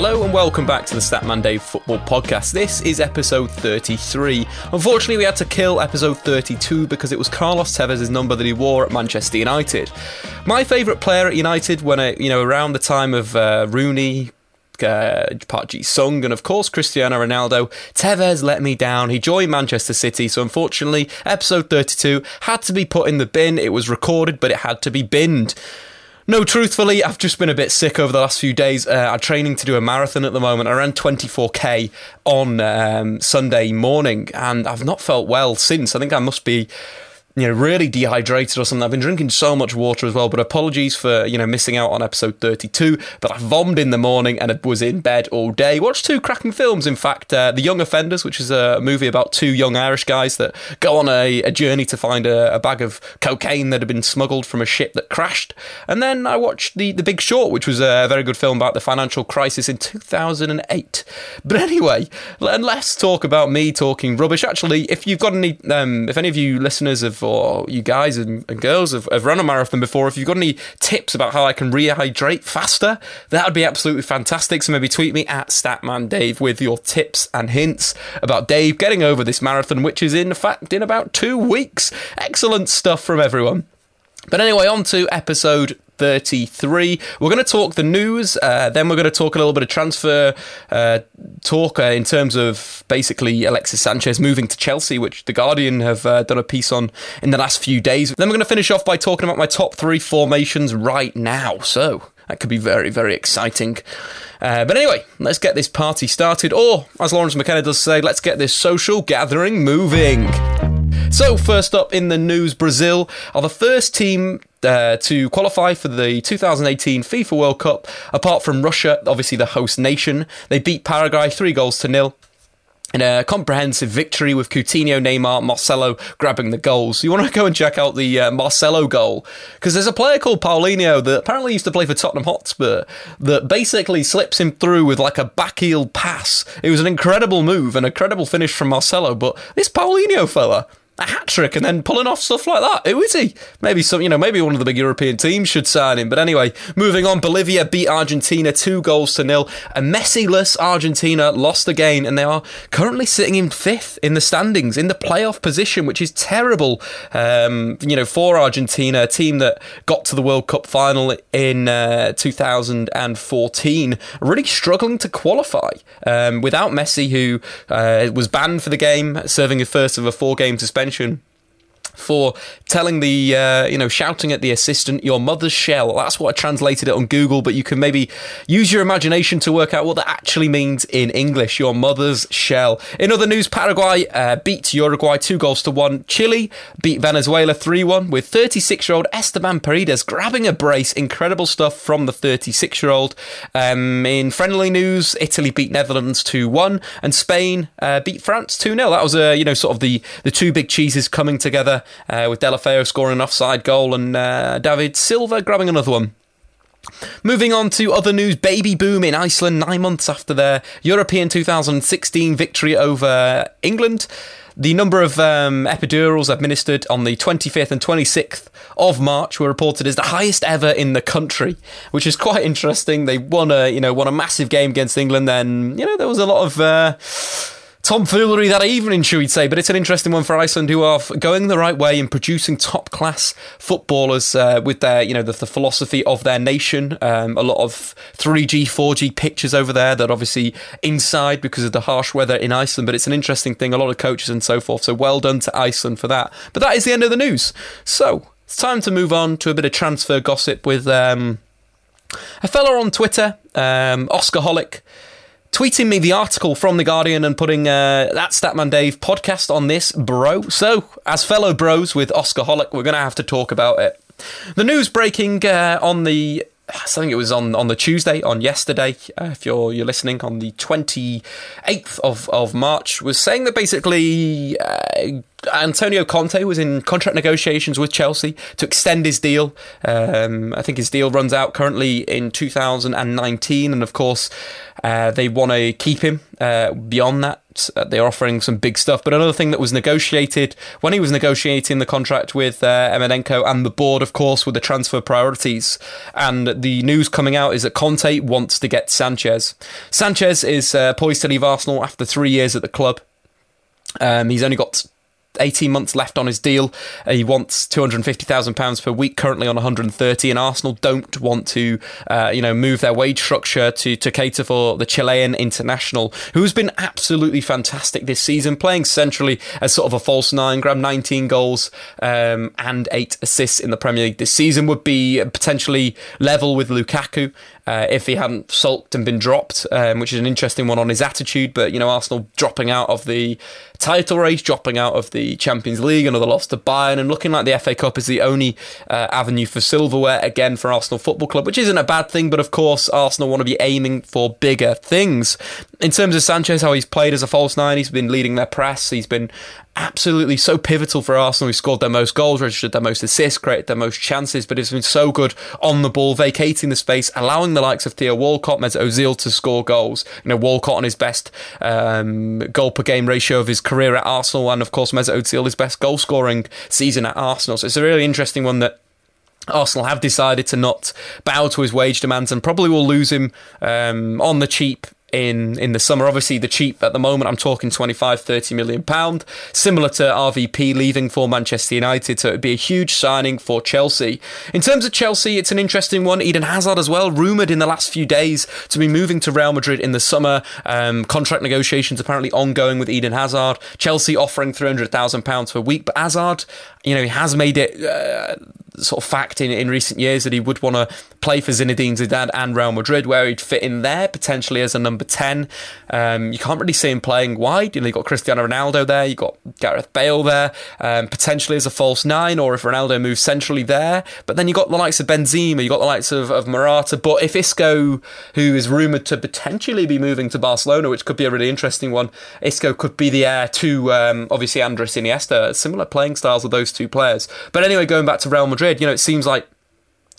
Hello and welcome back to the Statman Dave Football Podcast. This is episode 33. Unfortunately, we had to kill episode 32 because it was Carlos Tevez' number that he wore at Manchester United. My favourite player at United when I, you know, around the time of uh, Rooney, uh, Park Ji Sung, and of course Cristiano Ronaldo. Tevez let me down. He joined Manchester City, so unfortunately, episode 32 had to be put in the bin. It was recorded, but it had to be binned. No, truthfully, I've just been a bit sick over the last few days. Uh, I'm training to do a marathon at the moment. I ran 24k on um, Sunday morning, and I've not felt well since. I think I must be you know, really dehydrated or something. I've been drinking so much water as well, but apologies for, you know, missing out on episode 32. But I vomited in the morning and was in bed all day. Watched two cracking films, in fact. Uh, the Young Offenders, which is a movie about two young Irish guys that go on a, a journey to find a, a, bag of cocaine that had been smuggled from a ship that crashed. And then I watched The, the Big Short, which was a very good film about the financial crisis in 2008. But anyway, let's talk about me talking rubbish. Actually, if you've got any, um, if any of you listeners have or you guys and, and girls have, have, run a marathon before, if you've got any tips about how I can rehydrate faster, that would be absolutely fantastic. So maybe tweet me at Statman Dave with your tips and hints about Dave getting over this marathon, which is in fact in about two weeks. Excellent stuff from everyone. But anyway, on to episode 33. We're going to talk the news, uh, then we're going to talk a little bit of transfer uh, talk uh, in terms of basically Alexis Sanchez moving to Chelsea, which The Guardian have uh, done a piece on in the last few days. Then we're going to finish off by talking about my top three formations right now. So that could be very, very exciting. Uh, but anyway, let's get this party started, or as Lawrence McKenna does say, let's get this social gathering moving. So, first up in the news, Brazil are the first team uh, to qualify for the 2018 FIFA World Cup, apart from Russia, obviously the host nation. They beat Paraguay three goals to nil in a comprehensive victory with Coutinho, Neymar, Marcelo grabbing the goals. You want to go and check out the uh, Marcelo goal because there's a player called Paulinho that apparently used to play for Tottenham Hotspur that basically slips him through with like a backheel pass. It was an incredible move, an incredible finish from Marcelo, but this Paulinho fella a hat trick and then pulling off stuff like that. Who is he? Maybe some, you know, maybe one of the big European teams should sign him. But anyway, moving on, Bolivia beat Argentina two goals to nil. A Messi-less Argentina lost again, and they are currently sitting in fifth in the standings in the playoff position, which is terrible. Um, you know, for Argentina, a team that got to the World Cup final in uh, 2014, really struggling to qualify um, without Messi, who uh, was banned for the game, serving a first of a four-game suspension suspension for telling the, uh, you know, shouting at the assistant, your mother's shell. That's what I translated it on Google, but you can maybe use your imagination to work out what that actually means in English, your mother's shell. In other news, Paraguay uh, beat Uruguay two goals to one. Chile beat Venezuela 3 1 with 36 year old Esteban Paredes grabbing a brace. Incredible stuff from the 36 year old. Um, in friendly news, Italy beat Netherlands 2 1 and Spain uh, beat France 2 0. That was, uh, you know, sort of the, the two big cheeses coming together with Deulofeu scoring an offside goal and uh, David Silva grabbing another one. Moving on to other news, baby boom in Iceland nine months after their European 2016 victory over England. The number of um, epidurals administered on the 25th and 26th of March were reported as the highest ever in the country, which is quite interesting. They won a you know won a massive game against England. Then you know there was a lot of. Uh, tomfoolery that evening, should we say? But it's an interesting one for Iceland, who are going the right way in producing top class footballers uh, with their, you know, the, the philosophy of their nation. Um, a lot of 3G, 4G pictures over there that obviously inside because of the harsh weather in Iceland. But it's an interesting thing. A lot of coaches and so forth. So well done to Iceland for that. But that is the end of the news. So it's time to move on to a bit of transfer gossip with um, a fella on Twitter, um, Oscar Holic tweeting me the article from The Guardian and putting uh, that Statman Dave podcast on this, bro. So, as fellow bros with Oscar Holic, we're going to have to talk about it. The news breaking uh, on the I think it was on, on the Tuesday, on yesterday, uh, if you're you're listening, on the 28th of, of March, was saying that basically uh, Antonio Conte was in contract negotiations with Chelsea to extend his deal. Um, I think his deal runs out currently in 2019, and of course, uh, they want to keep him uh, beyond that. Uh, they're offering some big stuff. But another thing that was negotiated when he was negotiating the contract with uh, and the board, of course, were the transfer priorities. And the news coming out is that Conte wants to get Sanchez. Sanchez is uh, poised to leave Arsenal after three years at the club. Um, he's only got 18 months left on his deal. Uh, he wants 250,000 pounds per week, currently on 130. And Arsenal don't want to, uh, you know, move their wage structure to to cater for the Chilean international, who's been absolutely fantastic this season, playing centrally as sort of a false nine, grabbed 19 goals um, and eight assists in the Premier League this season. Would be potentially level with Lukaku uh, if he hadn't sulked and been dropped, um, which is an interesting one on his attitude. But you know, Arsenal dropping out of the title race, dropping out of the Champions League, another loss to Bayern, and looking like the FA Cup is the only uh, avenue for silverware again for Arsenal Football Club, which isn't a bad thing. But of course, Arsenal want to be aiming for bigger things. In terms of Sanchez, how he's played as a false nine, he's been leading their press. He's been absolutely so pivotal for Arsenal. He scored their most goals, registered their most assists, created their most chances, but it's been so good on the ball, vacating the space, allowing the likes of Theo Walcott, Mesut Ozil to score goals. You know, Walcott on his best um, goal per game ratio of his career at Arsenal, and of course Mesut Ozil his best goal scoring season at Arsenal. So it's a really interesting one that. Arsenal have decided to not bow to his wage demands and probably will lose him um, on the cheap in in the summer. Obviously, the cheap at the moment, I'm talking 25, 30 million pound, similar to RVP leaving for Manchester United. So it would be a huge signing for Chelsea. In terms of Chelsea, it's an interesting one. Eden Hazard as well, rumoured in the last few days to be moving to Real Madrid in the summer. Um, contract negotiations apparently ongoing with Eden Hazard. Chelsea offering 300,000 pounds per week, but Hazard, you know, he has made it. Uh, sort of fact in, in recent years that he would want to play for Zinedine Zidane and Real Madrid, where he'd fit in there potentially as a number 10. Um, you can't really see him playing wide. You know, you've got Cristiano Ronaldo there, you've got Gareth Bale there, um, potentially as a false nine, or if Ronaldo moves centrally there. But then you've got the likes of Benzema, you've got the likes of, of Morata. But if Isco, who is rumoured to potentially be moving to Barcelona, which could be a really interesting one, Isco could be the heir to um, obviously Andres Iniesta. Similar playing styles of those two players. But anyway, going back to Real Madrid, you know, it seems like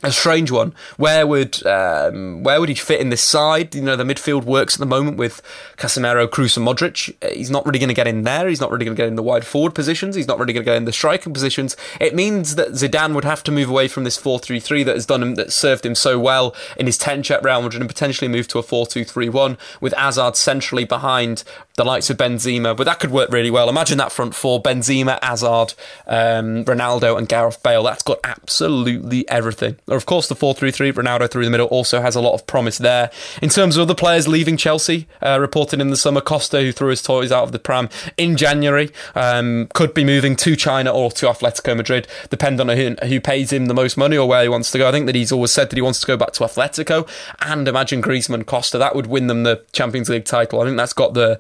a strange one. Where would um, where would he fit in this side? You know, the midfield works at the moment with Casemiro, Kroos, and Modric. He's not really going to get in there. He's not really going to get in the wide forward positions. He's not really going to get in the striking positions. It means that Zidane would have to move away from this four-three-three that has done him that served him so well in his tenure at Real Madrid and potentially move to a four-two-three-one with Hazard centrally behind the likes of Benzema. But that could work really well. Imagine that front four: Benzema, Hazard, um, Ronaldo, and Gareth Bale. That's got absolutely everything. Of course, the 4 3 3, Ronaldo through the middle, also has a lot of promise there. In terms of other players leaving Chelsea, uh, reported in the summer, Costa, who threw his toys out of the pram in January, um, could be moving to China or to Atletico Madrid, depending on who, who pays him the most money or where he wants to go. I think that he's always said that he wants to go back to Atletico, and imagine Griezmann Costa, that would win them the Champions League title. I think that's got the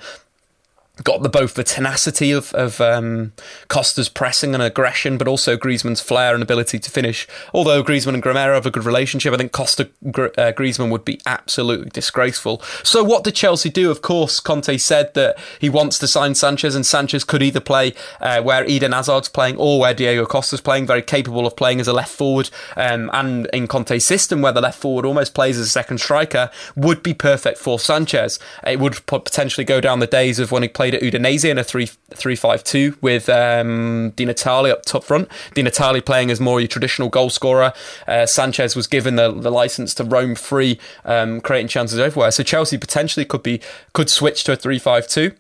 got the both the tenacity of, of um, Costa's pressing and aggression, but also Griezmann's flair and ability to finish. Although Griezmann and Gameiro have a good relationship, I think Costa uh, Griezmann would be absolutely disgraceful. So what did Chelsea do? Of course, Conte said that he wants to sign Sanchez, and Sanchez could either play uh, where Eden Hazard's playing or where Diego Costa's playing. Very capable of playing as a left forward, um, and in Conte's system, where the left forward almost plays as a second striker, would be perfect for Sanchez. It would potentially go down the days of when he played played at Udinese in a 3 3 5 2 with um, Di Natale up top front. Di Natale playing as more a traditional goal scorer. Uh, Sanchez was given the, the license to roam free, um, creating chances everywhere. So Chelsea potentially could be could switch to a 3 5 2.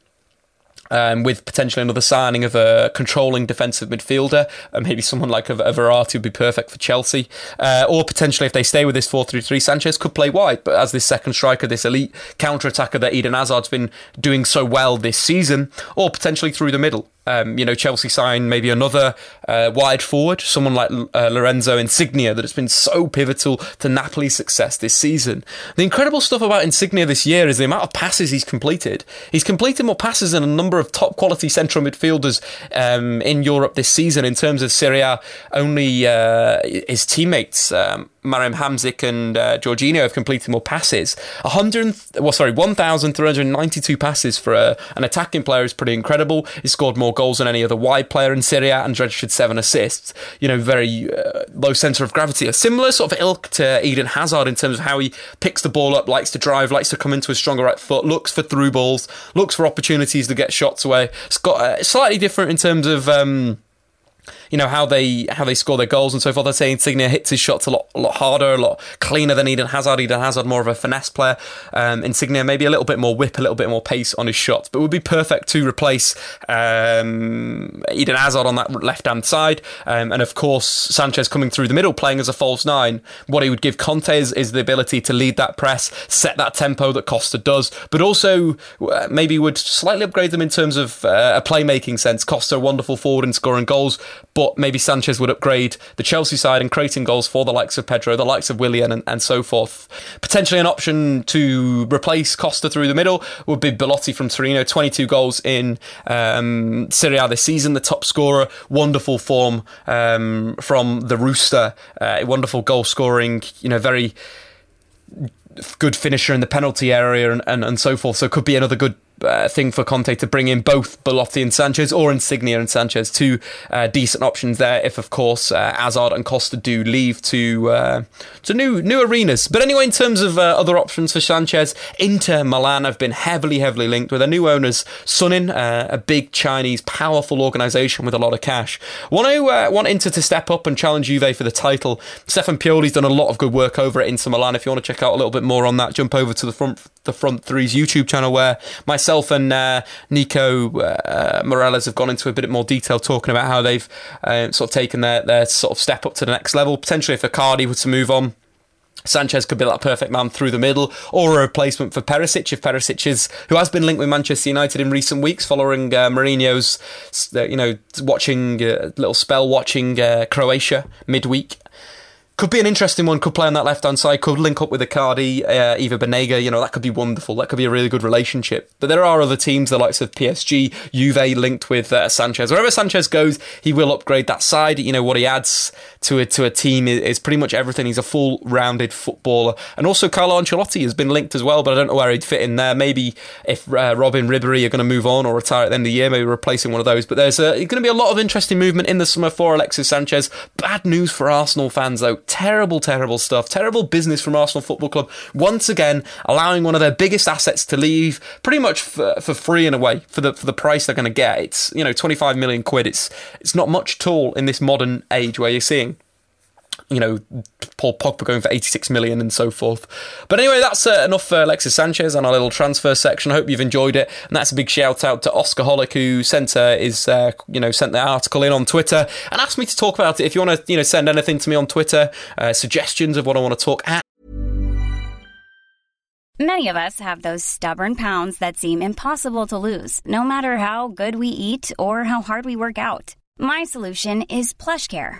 Um, with potentially another signing of a controlling defensive midfielder, uh, maybe someone like a, a Verratti would be perfect for Chelsea, uh, or potentially if they stay with this 4-3-3, Sanchez could play wide, but as this second striker, this elite counter-attacker that Eden Hazard's been doing so well this season, or potentially through the middle. Um, you know, Chelsea sign maybe another uh, wide forward, someone like uh, Lorenzo Insigne that has been so pivotal to Napoli's success this season. The incredible stuff about Insigne this year is the amount of passes he's completed. He's completed more passes than a number of top quality central midfielders um, in Europe this season in terms of Serie A. Only uh, his teammates. Um, Marek Hamsik and uh, Jorginho have completed more passes. 100, well, sorry, 1,392 passes for a, an attacking player is pretty incredible. He scored more goals than any other wide player in Serie A and registered seven assists. You know, very uh, low centre of gravity. A similar sort of ilk to Eden Hazard in terms of how he picks the ball up, likes to drive, likes to come into a stronger right foot, looks for through balls, looks for opportunities to get shots away. It's got uh, slightly different in terms of. Um, you know how they how they score their goals and so forth. I'd say Insigne hits his shots a lot a lot harder, a lot cleaner than Eden Hazard. Eden Hazard more of a finesse player. Um, Insigne maybe a little bit more whip, a little bit more pace on his shots, but would be perfect to replace um, Eden Hazard on that left hand side. Um, and of course Sanchez coming through the middle, playing as a false nine. What he would give Conte is, is the ability to lead that press, set that tempo that Costa does, but also uh, maybe would slightly upgrade them in terms of uh, a playmaking sense. Costa wonderful forward in scoring goals but maybe Sanchez would upgrade the Chelsea side and creating goals for the likes of Pedro, the likes of Willian, and, and so forth. Potentially an option to replace Costa through the middle would be Belotti from Torino, 22 goals in um, Serie A this season, the top scorer, wonderful form um, from the Rooster, uh, wonderful goal scoring, you know, very good finisher in the penalty area and, and, and so forth. So could be another good uh, thing for Conte to bring in both Belotti and Sanchez or Insigne and Sanchez, two uh, decent options there. If of course uh, Hazard and Costa do leave to uh, to new new arenas. But anyway, in terms of uh, other options for Sanchez, Inter Milan have been heavily heavily linked with their new owners Suning, uh, a big Chinese powerful organisation with a lot of cash. Want to want Inter to step up and challenge Juve for the title. Stefan Pioli's done a lot of good work over at Inter Milan. If you want to check out a little bit more on that, jump over to the front the front three's YouTube channel where myself and uh, Nico uh, Morales have gone into a bit more detail talking about how they've uh, sort of taken their, their sort of step up to the next level. Potentially, if Icardi were to move on, Sanchez could be that perfect man through the middle, or a replacement for Perisic if Perisic is, who has been linked with Manchester United in recent weeks, following uh, Mourinho's, uh, you know, watching a uh, little spell watching uh, Croatia midweek could be an interesting one. Could play on that left hand side. Could link up with Icardi, uh, Ever Banega. You know that could be wonderful. That could be a really good relationship. But there are other teams, the likes of PSG, Juve, linked with uh, Sanchez. Wherever Sanchez goes, he will upgrade that side. You know what he adds to a to a team is, pretty much everything. He's a full rounded footballer. And also Carlo Ancelotti has been linked as well, but I don't know where he'd fit in there. Maybe if uh, Robben Ribery are going to move on or retire at the end of the year, maybe replacing one of those. But there's going to be a lot of interesting movement in the summer for Alexis Sanchez. Bad news for Arsenal fans though terrible, terrible stuff. Terrible business from Arsenal Football Club. Once again, allowing one of their biggest assets to leave pretty much for, for free in a way for the for the price they're going to get. It's you know 25 million quid. It's it's not much at all in this modern age where you're seeing you know, Paul Pogba going for 86 million and so forth. But anyway, that's uh, enough for Alexis Sanchez and our little transfer section. I hope you've enjoyed it. And that's a big shout out to Oscar Holick, who sent uh, is uh, you know sent the article in on Twitter and asked me to talk about it. If you want to you know send anything to me on Twitter, uh, suggestions of what I want to talk at. Many of us have those stubborn pounds that seem impossible to lose, no matter how good we eat or how hard we work out. My solution is PlushCare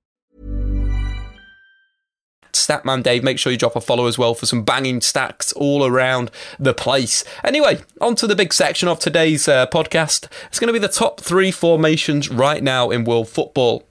Statman Dave. Make sure you drop a follow as well for some banging stats all around the place. Anyway, on to the big section of today's uh, podcast. It's going to be the top three formations right now in world football.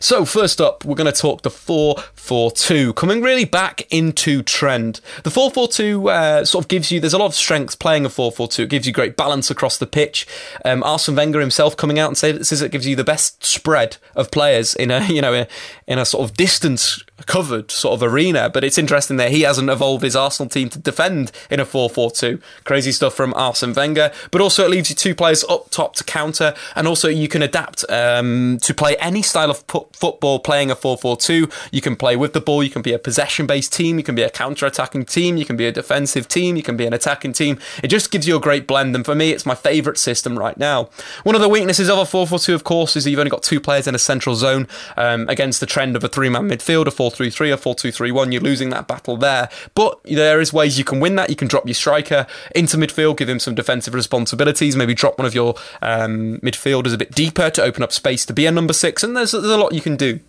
So, first up, we're going to talk the 4 4 2, coming really back into trend. The 4 4 2 uh, sort of gives you, there's a lot of strengths playing a 4 4 2. It gives you great balance across the pitch. Um, Arsene Wenger himself coming out and says it gives you the best spread of players in a, you know, in a, in a sort of distance covered sort of arena. But it's interesting that he hasn't evolved his Arsenal team to defend in a 4 4 2. Crazy stuff from Arsene Wenger. But also, it leaves you two players up top to counter, and also you can adapt um, to play any style of football playing a 4 4 2. You can play with the ball, you can be a possession based team, you can be a counter attacking team, you can be a defensive team, you can be an attacking team. It just gives you a great blend, and for me, it's my favourite system right now. One of the weaknesses of a 4 4 2, of course, is that you've only got two players in a central zone um, against the trend of a three man midfield, a 4 3 3 or 4 2 3 1. You're losing that battle there. But there is ways you can win that. You can drop your striker into midfield, give him some defensive responsibilities, maybe drop one of your um, midfielders a bit deeper to open up space to be a number six, and there's, there's a lot you can do.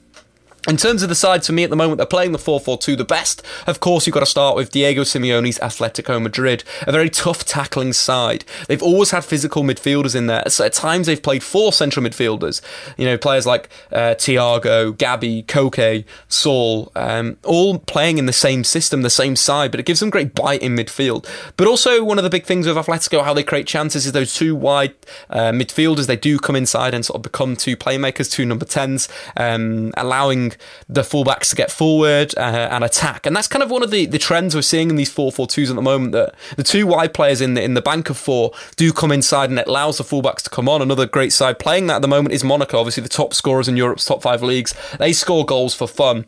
In terms of the side, for me at the moment, they're playing the 4 4 2 the best. Of course, you've got to start with Diego Simeone's Atletico Madrid, a very tough tackling side. They've always had physical midfielders in there. So at times, they've played four central midfielders. You know, players like uh, Thiago, Gabi, Koke, Saul, um, all playing in the same system, the same side, but it gives them great bite in midfield. But also, one of the big things with Atletico, how they create chances, is those two wide uh, midfielders. They do come inside and sort of become two playmakers, two number 10s, um, allowing the fullbacks to get forward uh, and attack. And that's kind of one of the, the trends we're seeing in these 4 4 2s at the moment that the two wide players in the, in the bank of four do come inside and it allows the fullbacks to come on. Another great side playing that at the moment is Monaco, obviously the top scorers in Europe's top five leagues. They score goals for fun.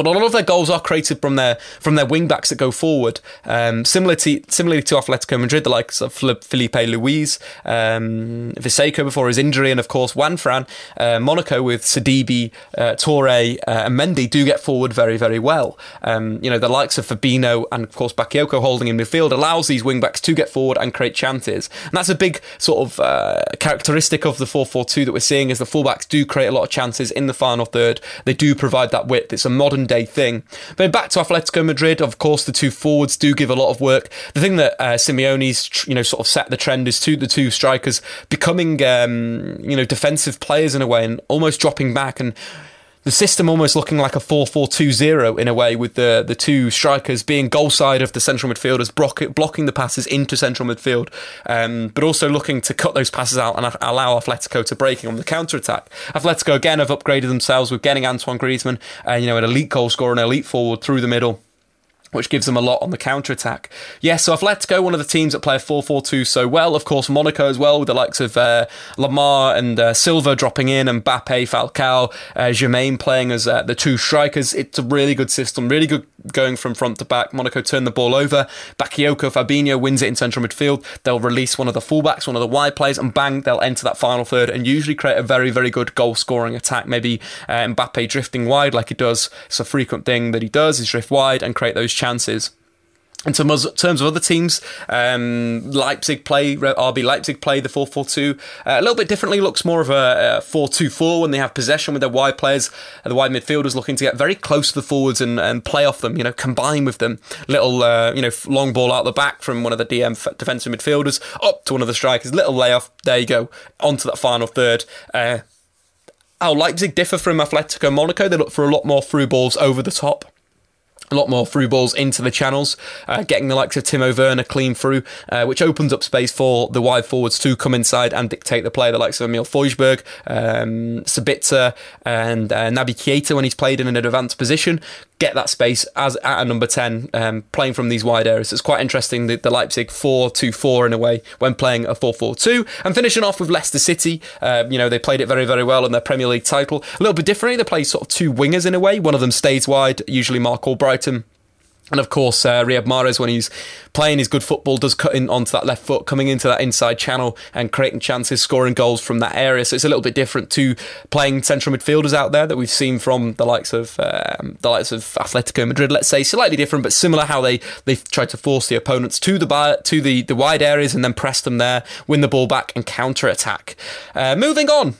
But a lot of their goals are created from their from their wing backs that go forward. Um, similar to, similarly to Atletico Madrid, the likes of Filipe Luis, um, Vrsaljko before his injury, and of course Juan Fran. Uh, Monaco with Sidibe, uh, Toure, uh, and Mendy do get forward very, very well. Um, you know, the likes of Fabinho and of course Bakayoko holding in midfield allows these wing backs to get forward and create chances. And that's a big sort of uh, characteristic of the 4 4 2 that we're seeing is the fullbacks do create a lot of chances in the final third. They do provide that width. It's a modern day thing. But back to Atletico Madrid, of course, the two forwards do give a lot of work. The thing that uh, Simeone's, you know, sort of set the trend is to the two strikers becoming, um, you know, defensive players in a way and almost dropping back and the system almost looking like a 4-4-2-0 in a way with the the two strikers being goal side of the central midfielders block, blocking the passes into central midfield um, but also looking to cut those passes out and allow Atletico to breaking on the counter attack Atletico again have upgraded themselves with getting Antoine Griezmann uh, you know an elite goal scorer an elite forward through the middle which gives them a lot on the counter attack. Yes, so Atletico, one of the teams that play a 4 4 2 so well. Of course, Monaco as well, with the likes of uh, Lemar and uh, Silva dropping in, and Mbappe, Falcao, uh, Germain playing as uh, the two strikers. It's a really good system, really good going from front to back. Monaco turn the ball over. Bakayoko Fabinho wins it in central midfield. They'll release one of the fullbacks, one of the wide players, and bang, they'll enter that final third and usually create a very, very good goal scoring attack. Maybe uh, Mbappe drifting wide like he does. It's a frequent thing that he does, is drift wide and create those chances. In terms of other teams, um, Leipzig play, RB Leipzig play the 4 4 2 uh, a little bit differently. Looks more of a 4 2 4 when they have possession with their wide players, the wide midfielders looking to get very close to the forwards and, and play off them, you know, combine with them. Little, uh, you know, long ball out the back from one of the DM defensive midfielders up to one of the strikers. Little layoff, there you go, onto that final third. Uh, how Leipzig differ from Atletico Monaco, they look for a lot more through balls over the top a lot more through balls into the channels, uh, getting the likes of Timo Werner clean through, uh, which opens up space for the wide forwards to come inside and dictate the play. The likes of Emil Forsberg, um, Sabitzer, and uh, Naby Keita when he's played in an advanced position, get that space as at a number 10, um, playing from these wide areas. It's quite interesting the, the Leipzig 4 2 4 in a way when playing a 4 4 2. And finishing off with Leicester City, uh, you know, they played it very, very well in their Premier League title. A little bit differently, they play sort of two wingers in a way. One of them stays wide, usually Marc Albrighton and of course, uh, Riyad Mahrez, when he's playing his good football, does cut in onto that left foot, coming into that inside channel and creating chances, scoring goals from that area. So it's a little bit different to playing central midfielders out there that we've seen from the likes of um, the likes of Atletico Madrid. Let's say slightly different, but similar how they they try to force the opponents to the to the the wide areas and then press them there, win the ball back and counter attack. Uh, moving on.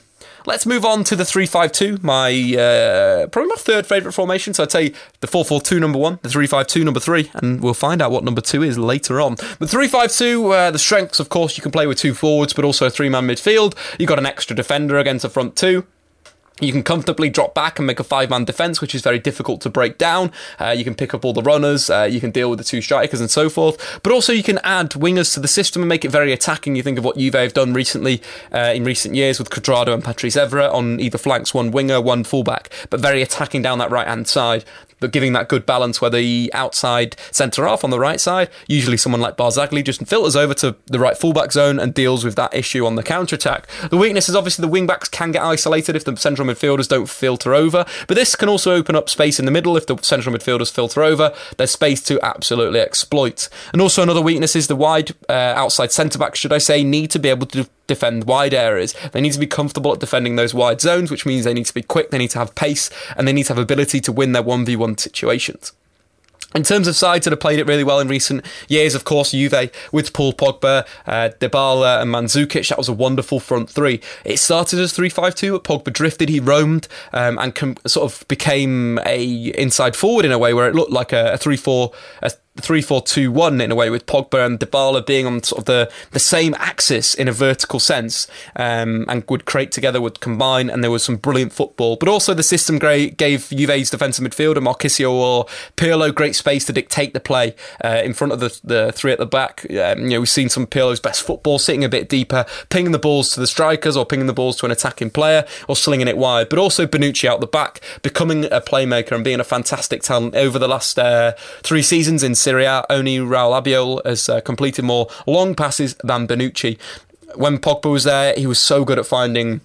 Let's move on to the 352, my uh, probably my third favourite formation. So I'd say the 442 number one, the 352 number three, and we'll find out what number two is later on. The 352, uh, the strengths, of course, you can play with two forwards, but also a three man midfield. You've got an extra defender against the front two. You can comfortably drop back and make a five man defence, which is very difficult to break down. Uh, you can pick up all the runners, uh, you can deal with the two strikers and so forth. But also, you can add wingers to the system and make it very attacking. You think of what Juve have done recently uh, in recent years with Cuadrado and Patrice Evra on either flanks, one winger, one fullback, but very attacking down that right hand side giving that good balance where the outside centre half on the right side, usually someone like Barzagli, just filters over to the right fullback zone and deals with that issue on the counter attack. The weakness is obviously the wing backs can get isolated if the central midfielders don't filter over, but this can also open up space in the middle if the central midfielders filter over. There's space to absolutely exploit. And also another weakness is the wide uh, outside centre backs, should I say, need to be able to defend wide areas. They need to be comfortable at defending those wide zones, which means they need to be quick, they need to have pace, and they need to have ability to win their 1v1 situations. In terms of sides that have played it really well in recent years, of course, Juve with Paul Pogba, uh, Dybala, and Mandzukic, that was a wonderful front three. It started as 3 5 2, but Pogba drifted, he roamed, um, and com- sort of became a inside forward in a way where it looked like a, a 3 4, a three four two one in a way with Pogba and Dybala being on sort of the, the same axis in a vertical sense um, and would create together would combine and there was some brilliant football. But also the system gave Juve's defensive midfielder Marchisio or Pirlo great space to dictate the play uh, in front of the, the three at the back. Um, you know we've seen some Pirlo's best football sitting a bit deeper pinging the balls to the strikers or pinging the balls to an attacking player or slinging it wide. But also Bonucci out the back becoming a playmaker and being a fantastic talent over the last uh, three seasons in Serie A, only Raul Albiol has uh, completed more long passes than Bonucci. When Pogba was there, he was so good at finding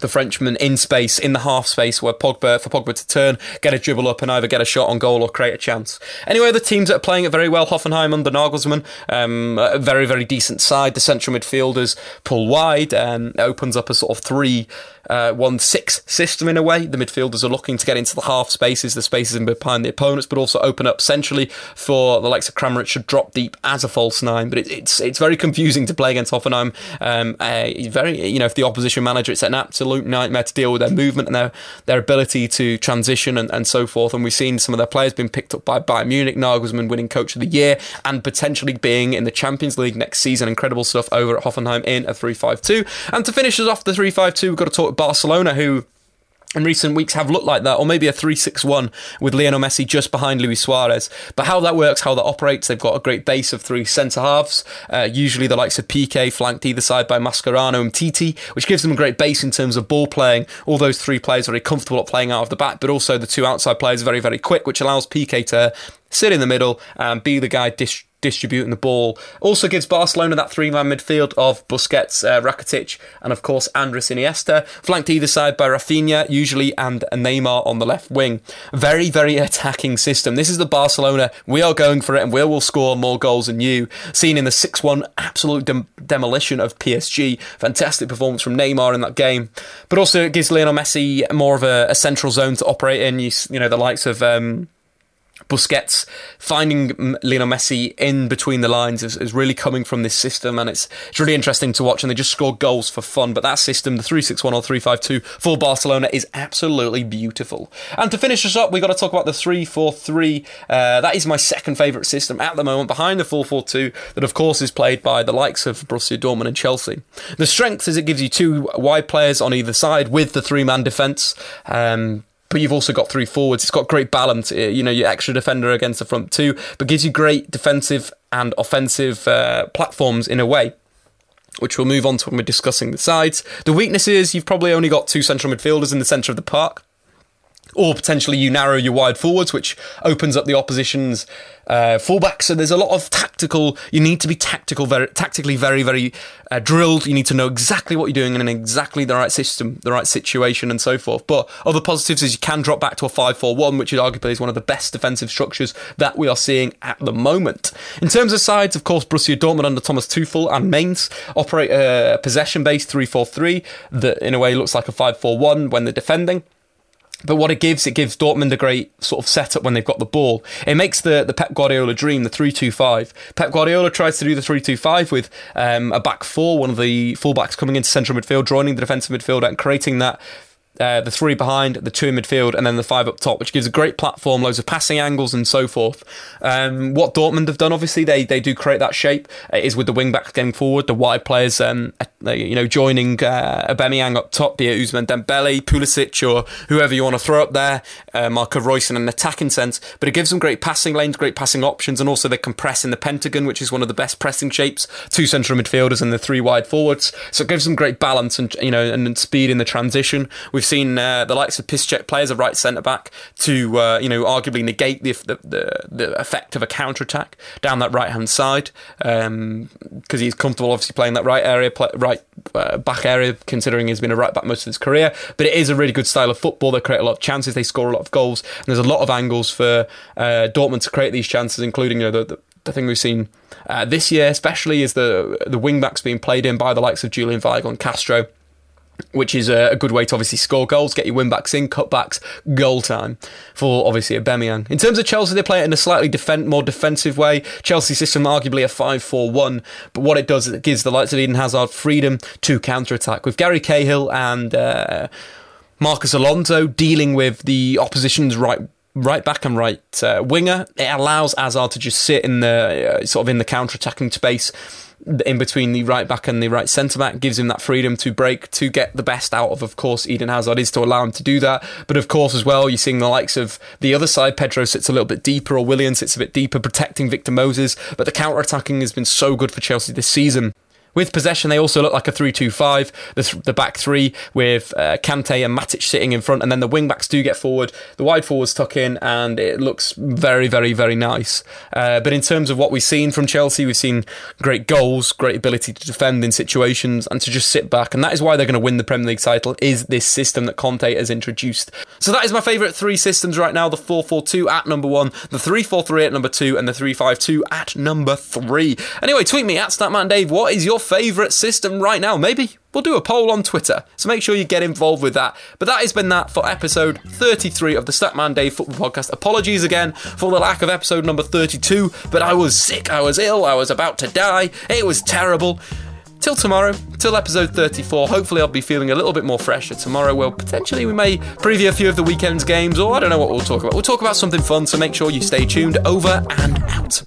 the Frenchman in space, in the half space, where Pogba for Pogba to turn, get a dribble up, and either get a shot on goal or create a chance. Anyway, the teams that are playing it very well, Hoffenheim under Nagelsmann, um, a very very decent side. The central midfielders pull wide, and opens up a sort of three uh, one six system in a way. The midfielders are looking to get into the half spaces, the spaces in behind the opponents, but also open up centrally for the likes of Kramaric should drop deep as a false nine. But it, it's it's very confusing to play against Hoffenheim. Um, uh, very you know if the opposition manager, it's an absolute nightmare to deal with their movement and their their ability to transition and, and so forth. And we've seen some of their players being picked up by Bayern Munich, Nagelsmann winning Coach of the Year, and potentially being in the Champions League next season. Incredible stuff over at Hoffenheim in a three five two. And to finish us off the three five two, we've got to talk Barcelona, who in recent weeks have looked like that, or maybe a 3 6 1 with Lionel Messi just behind Luis Suarez. But how that works, how that operates, they've got a great base of three centre halves, uh, usually the likes of Piqué, flanked either side by Mascherano and Titi, which gives them a great base in terms of ball playing. All those three players are very comfortable at playing out of the back, but also the two outside players are very, very quick, which allows Piqué to sit in the middle and be the guy dis- distributing the ball. Also gives Barcelona that three man midfield of Busquets, uh, Rakitic, and of course Andres Iniesta, flanked either side by Rafinha, usually, and Neymar on the left wing. Very, very attacking system. This is the Barcelona. We are going for it, and we will score more goals than you. Seen in the 6 1 absolute dem- demolition of PSG. Fantastic performance from Neymar in that game. But also, it gives Lionel Messi more of a, a central zone to operate in. You, you know, the likes of. Um, Busquets finding Lionel Messi in between the lines is, is, really coming from this system, and it's it's really interesting to watch. And they just score goals for fun. But that system, the three six one or three five two for Barcelona, is absolutely beautiful. And to finish us up, we got to talk about the three four three. Uh, that is my second favourite system at the moment, behind the four four two. That of course is played by the likes of Borussia Dortmund and Chelsea. The strength is it gives you two wide players on either side with the three man defence. Um, but you've also got three forwards. It's got great balance. Uh, you know, your extra defender against the front two, but gives you great defensive and offensive uh, platforms in a way. Which we'll move on to when we're discussing the sides. The weakness is you've probably only got two central midfielders in the centre of the park or potentially you narrow your wide forwards, which opens up the opposition's uh, fullback. So there's a lot of tactical. You need to be tactical, very tactically, very, very uh, drilled. You need to know exactly what you're doing and in exactly the right system, the right situation, and so forth. But other positives is you can drop back to a five-four-one, which is arguably is one of the best defensive structures that we are seeing at the moment. In terms of sides, of course, Borussia Dortmund under Thomas Tuchel and Mainz operate a possession-based three-four-three that in a way looks like a five-four-one when they're defending. But what it gives, it gives Dortmund a great sort of setup when they've got the ball. It makes the, the Pep Guardiola dream, the 3 2 5. Pep Guardiola tries to do the 3 2 5 with um, a back four, one of the fullbacks coming into central midfield, joining the defensive midfielder and creating that uh, the three behind, the two in midfield, and then the five up top, which gives a great platform, loads of passing angles and so forth. Um, what Dortmund have done, obviously, they they do create that shape. Uh, is with the wing backs getting forward, the wide players, um, uh, you know, joining uh, Aubameyang up top, be it Ousmane Dembele, Pulisic, or whoever you want to throw up there, uh, Marco Reus in an attacking sense. But it gives them great passing lanes, great passing options, and also they can press in the pentagon, which is one of the best pressing shapes. Two central midfielders and the three wide forwards, so it gives them great balance and you know and speed in the transition. We've seen uh, the likes of Piszczek play as a right centre back to uh, you know arguably negate the, the the, the effect of a counter attack down that right hand side because um, he's comfortable obviously playing that right area, play, right uh, back area, considering he's been a right back most of his career. But it is a really good style of football. They create a lot of chances, they score a lot of goals, and there's a lot of angles for uh, Dortmund to create these chances, including you know the, the the thing we've seen uh, this year, especially, is the the wing backs being played in by the likes of Julian Weigl and Castro which is a, good way to obviously score goals, get your win backs in, cutbacks, goal time for obviously Aubameyang. In terms of Chelsea, they play it in a slightly defend, more defensive way. Chelsea system arguably a 5-4-1, but what it does is it gives the likes of Eden Hazard freedom to counter attack with Gary Cahill and uh, Marcos Alonso dealing with the opposition's right right back and right uh, winger. It allows Hazard to just sit in the uh, sort of in the counter attacking space in between the right back and the right centre back gives him that freedom to break to get the best out of of course Eden Hazard is to allow him to do that. But of course as well you're seeing the likes of the other side Pedro sits a little bit deeper or Willian sits a bit deeper protecting Victor Moses. But the counter attacking has been so good for Chelsea this season with possession, they also look like a 3 2 5, the, th- the back three with uh, Kante and Matic sitting in front, and then the wing backs do get forward. The wide forwards tuck in, and it looks very, very, very nice. Uh, but in terms of what we've seen from Chelsea, we've seen great goals, great ability to defend in situations, and to just sit back. And that is why they're going to win the Premier League title, is this system that Conte has introduced. So that is my favourite three systems right now the 4 4 2 at number one, the 3 4 3 at number two, and the 3 5 2 at number three. Anyway, tweet me at Statman Dave. What is your favourite system right now? Maybe we'll do a poll on Twitter. So make sure you get involved with that. But that has been that for episode 33 of the Statman Dave Football Podcast. Apologies again for the lack of episode number 32, but I was sick, I was ill, I was about to die. It was terrible. Till tomorrow, till episode 34, hopefully I'll be feeling a little bit more fresher tomorrow. Well, potentially we may preview a few of the weekend's games, or I don't know what we'll talk about. We'll talk about something fun, so make sure you stay tuned. Over and out.